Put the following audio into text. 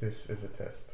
This is a test.